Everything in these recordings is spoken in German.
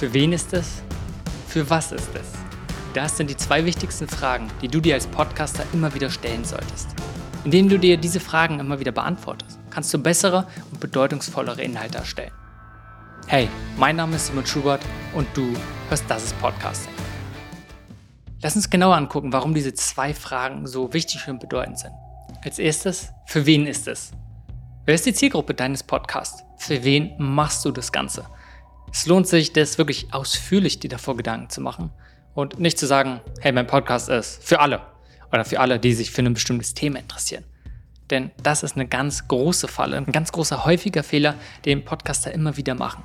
Für wen ist es? Für was ist es? Das sind die zwei wichtigsten Fragen, die du dir als Podcaster immer wieder stellen solltest. Indem du dir diese Fragen immer wieder beantwortest, kannst du bessere und bedeutungsvollere Inhalte erstellen. Hey, mein Name ist Simon Schubert und du hörst Das ist Podcasting. Lass uns genauer angucken, warum diese zwei Fragen so wichtig und bedeutend sind. Als erstes, für wen ist es? Wer ist die Zielgruppe deines Podcasts? Für wen machst du das Ganze? Es lohnt sich, das wirklich ausführlich dir davor Gedanken zu machen und nicht zu sagen, hey, mein Podcast ist für alle oder für alle, die sich für ein bestimmtes Thema interessieren. Denn das ist eine ganz große Falle, ein ganz großer häufiger Fehler, den Podcaster immer wieder machen.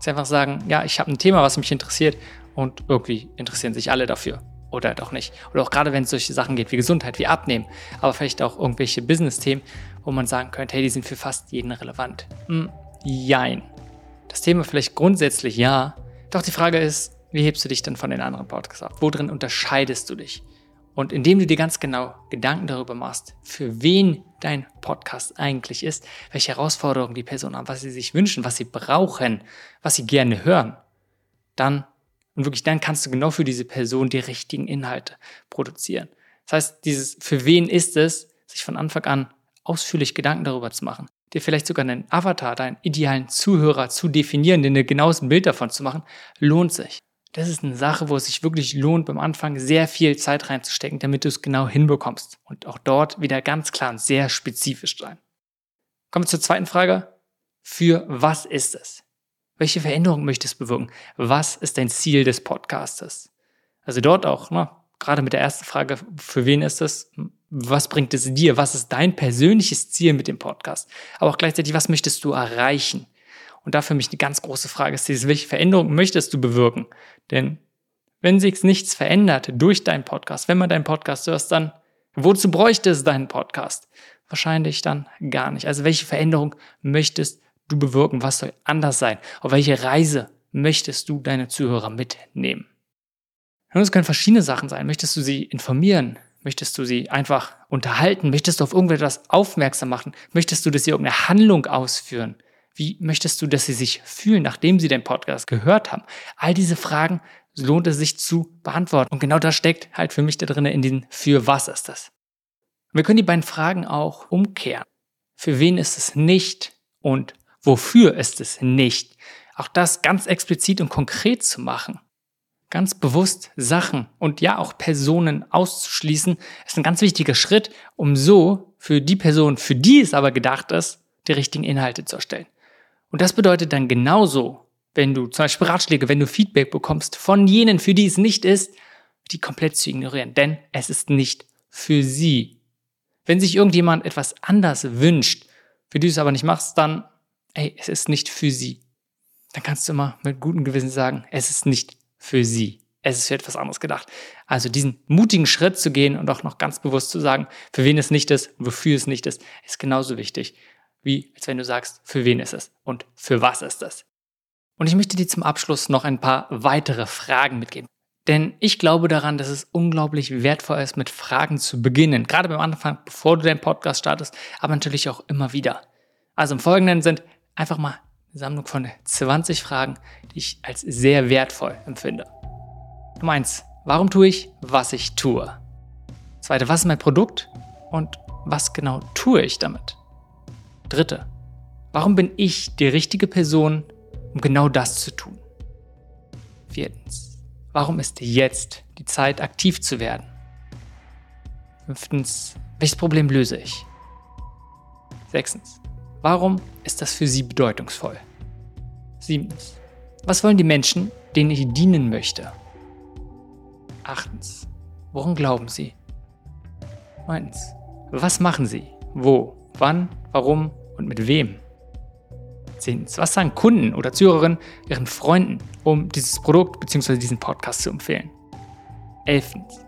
Sie einfach sagen, ja, ich habe ein Thema, was mich interessiert und irgendwie interessieren sich alle dafür. Oder doch nicht. Oder auch gerade wenn es solche Sachen geht wie Gesundheit, wie Abnehmen, aber vielleicht auch irgendwelche Business-Themen, wo man sagen könnte, hey, die sind für fast jeden relevant. Hm, jein. Das Thema vielleicht grundsätzlich ja, doch die Frage ist, wie hebst du dich denn von den anderen Podcasts ab? Worin unterscheidest du dich? Und indem du dir ganz genau Gedanken darüber machst, für wen dein Podcast eigentlich ist, welche Herausforderungen die Person haben, was sie sich wünschen, was sie brauchen, was sie gerne hören, dann, und wirklich dann kannst du genau für diese Person die richtigen Inhalte produzieren. Das heißt, dieses für wen ist es, sich von Anfang an ausführlich Gedanken darüber zu machen, dir vielleicht sogar einen Avatar, deinen idealen Zuhörer zu definieren, dir ein genaues Bild davon zu machen, lohnt sich. Das ist eine Sache, wo es sich wirklich lohnt, beim Anfang sehr viel Zeit reinzustecken, damit du es genau hinbekommst. Und auch dort wieder ganz klar und sehr spezifisch sein. Kommen wir zur zweiten Frage. Für was ist es? Welche Veränderung möchtest du bewirken? Was ist dein Ziel des Podcastes? Also dort auch, ne, gerade mit der ersten Frage, für wen ist es? Was bringt es dir? Was ist dein persönliches Ziel mit dem Podcast? Aber auch gleichzeitig, was möchtest du erreichen? Und da für mich eine ganz große Frage ist welche Veränderung möchtest du bewirken? Denn wenn sich nichts verändert durch deinen Podcast, wenn man deinen Podcast hörst, dann wozu bräuchte es deinen Podcast? Wahrscheinlich dann gar nicht. Also welche Veränderung möchtest du bewirken? Was soll anders sein? Auf welche Reise möchtest du deine Zuhörer mitnehmen? Und es können verschiedene Sachen sein. Möchtest du sie informieren? Möchtest du sie einfach unterhalten? Möchtest du auf irgendetwas aufmerksam machen? Möchtest du, dass sie irgendeine Handlung ausführen? Wie möchtest du, dass sie sich fühlen, nachdem sie den Podcast gehört haben? All diese Fragen lohnt es sich zu beantworten. Und genau das steckt halt für mich da drin in diesen Für was ist das? Wir können die beiden Fragen auch umkehren. Für wen ist es nicht und wofür ist es nicht? Auch das ganz explizit und konkret zu machen ganz bewusst Sachen und ja auch Personen auszuschließen, ist ein ganz wichtiger Schritt, um so für die Person, für die es aber gedacht ist, die richtigen Inhalte zu erstellen. Und das bedeutet dann genauso, wenn du zum Beispiel Ratschläge, wenn du Feedback bekommst von jenen, für die es nicht ist, die komplett zu ignorieren, denn es ist nicht für sie. Wenn sich irgendjemand etwas anders wünscht, für die du es aber nicht machst, dann, ey, es ist nicht für sie. Dann kannst du immer mit gutem Gewissen sagen, es ist nicht für sie. Es ist für etwas anderes gedacht. Also diesen mutigen Schritt zu gehen und auch noch ganz bewusst zu sagen, für wen es nicht ist, wofür es nicht ist, ist genauso wichtig, wie als wenn du sagst, für wen ist es und für was ist es. Und ich möchte dir zum Abschluss noch ein paar weitere Fragen mitgeben. Denn ich glaube daran, dass es unglaublich wertvoll ist, mit Fragen zu beginnen. Gerade beim Anfang, bevor du deinen Podcast startest, aber natürlich auch immer wieder. Also im Folgenden sind einfach mal Sammlung von 20 Fragen, die ich als sehr wertvoll empfinde. Nummer 1. Warum tue ich, was ich tue? Zweite, was ist mein Produkt und was genau tue ich damit? Dritte, warum bin ich die richtige Person, um genau das zu tun? Viertens, warum ist jetzt die Zeit, aktiv zu werden? Fünftens, welches Problem löse ich? Sechstens, warum ist das für Sie bedeutungsvoll? Siebtens. Was wollen die Menschen, denen ich dienen möchte? Achtens. Woran glauben sie? Neuntens. Was machen sie? Wo? Wann? Warum? Und mit wem? Zehntens. Was sagen Kunden oder Zuhörerinnen ihren Freunden, um dieses Produkt bzw. diesen Podcast zu empfehlen? Elftens.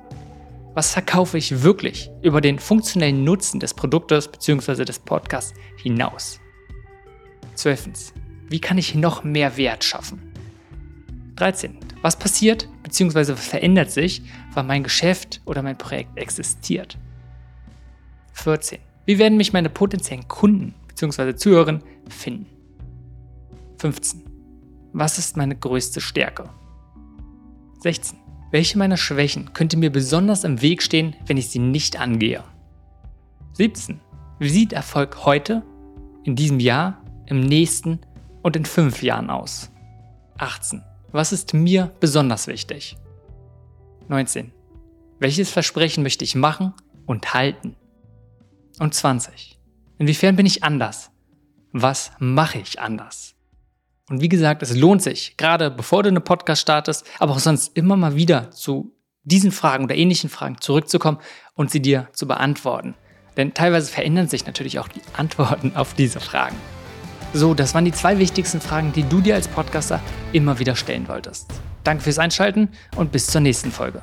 Was verkaufe ich wirklich über den funktionellen Nutzen des Produktes bzw. des Podcasts hinaus? Zwölftens. Wie kann ich noch mehr Wert schaffen? 13. Was passiert bzw. verändert sich, weil mein Geschäft oder mein Projekt existiert? 14. Wie werden mich meine potenziellen Kunden bzw. Zuhörerinnen finden? 15. Was ist meine größte Stärke? 16. Welche meiner Schwächen könnte mir besonders im Weg stehen, wenn ich sie nicht angehe? 17. Wie sieht Erfolg heute, in diesem Jahr, im nächsten und in fünf Jahren aus? 18. Was ist mir besonders wichtig? 19. Welches Versprechen möchte ich machen und halten? Und 20. Inwiefern bin ich anders? Was mache ich anders? Und wie gesagt, es lohnt sich, gerade bevor du eine Podcast startest, aber auch sonst immer mal wieder zu diesen Fragen oder ähnlichen Fragen zurückzukommen und sie dir zu beantworten. Denn teilweise verändern sich natürlich auch die Antworten auf diese Fragen. So, das waren die zwei wichtigsten Fragen, die du dir als Podcaster immer wieder stellen wolltest. Danke fürs Einschalten und bis zur nächsten Folge.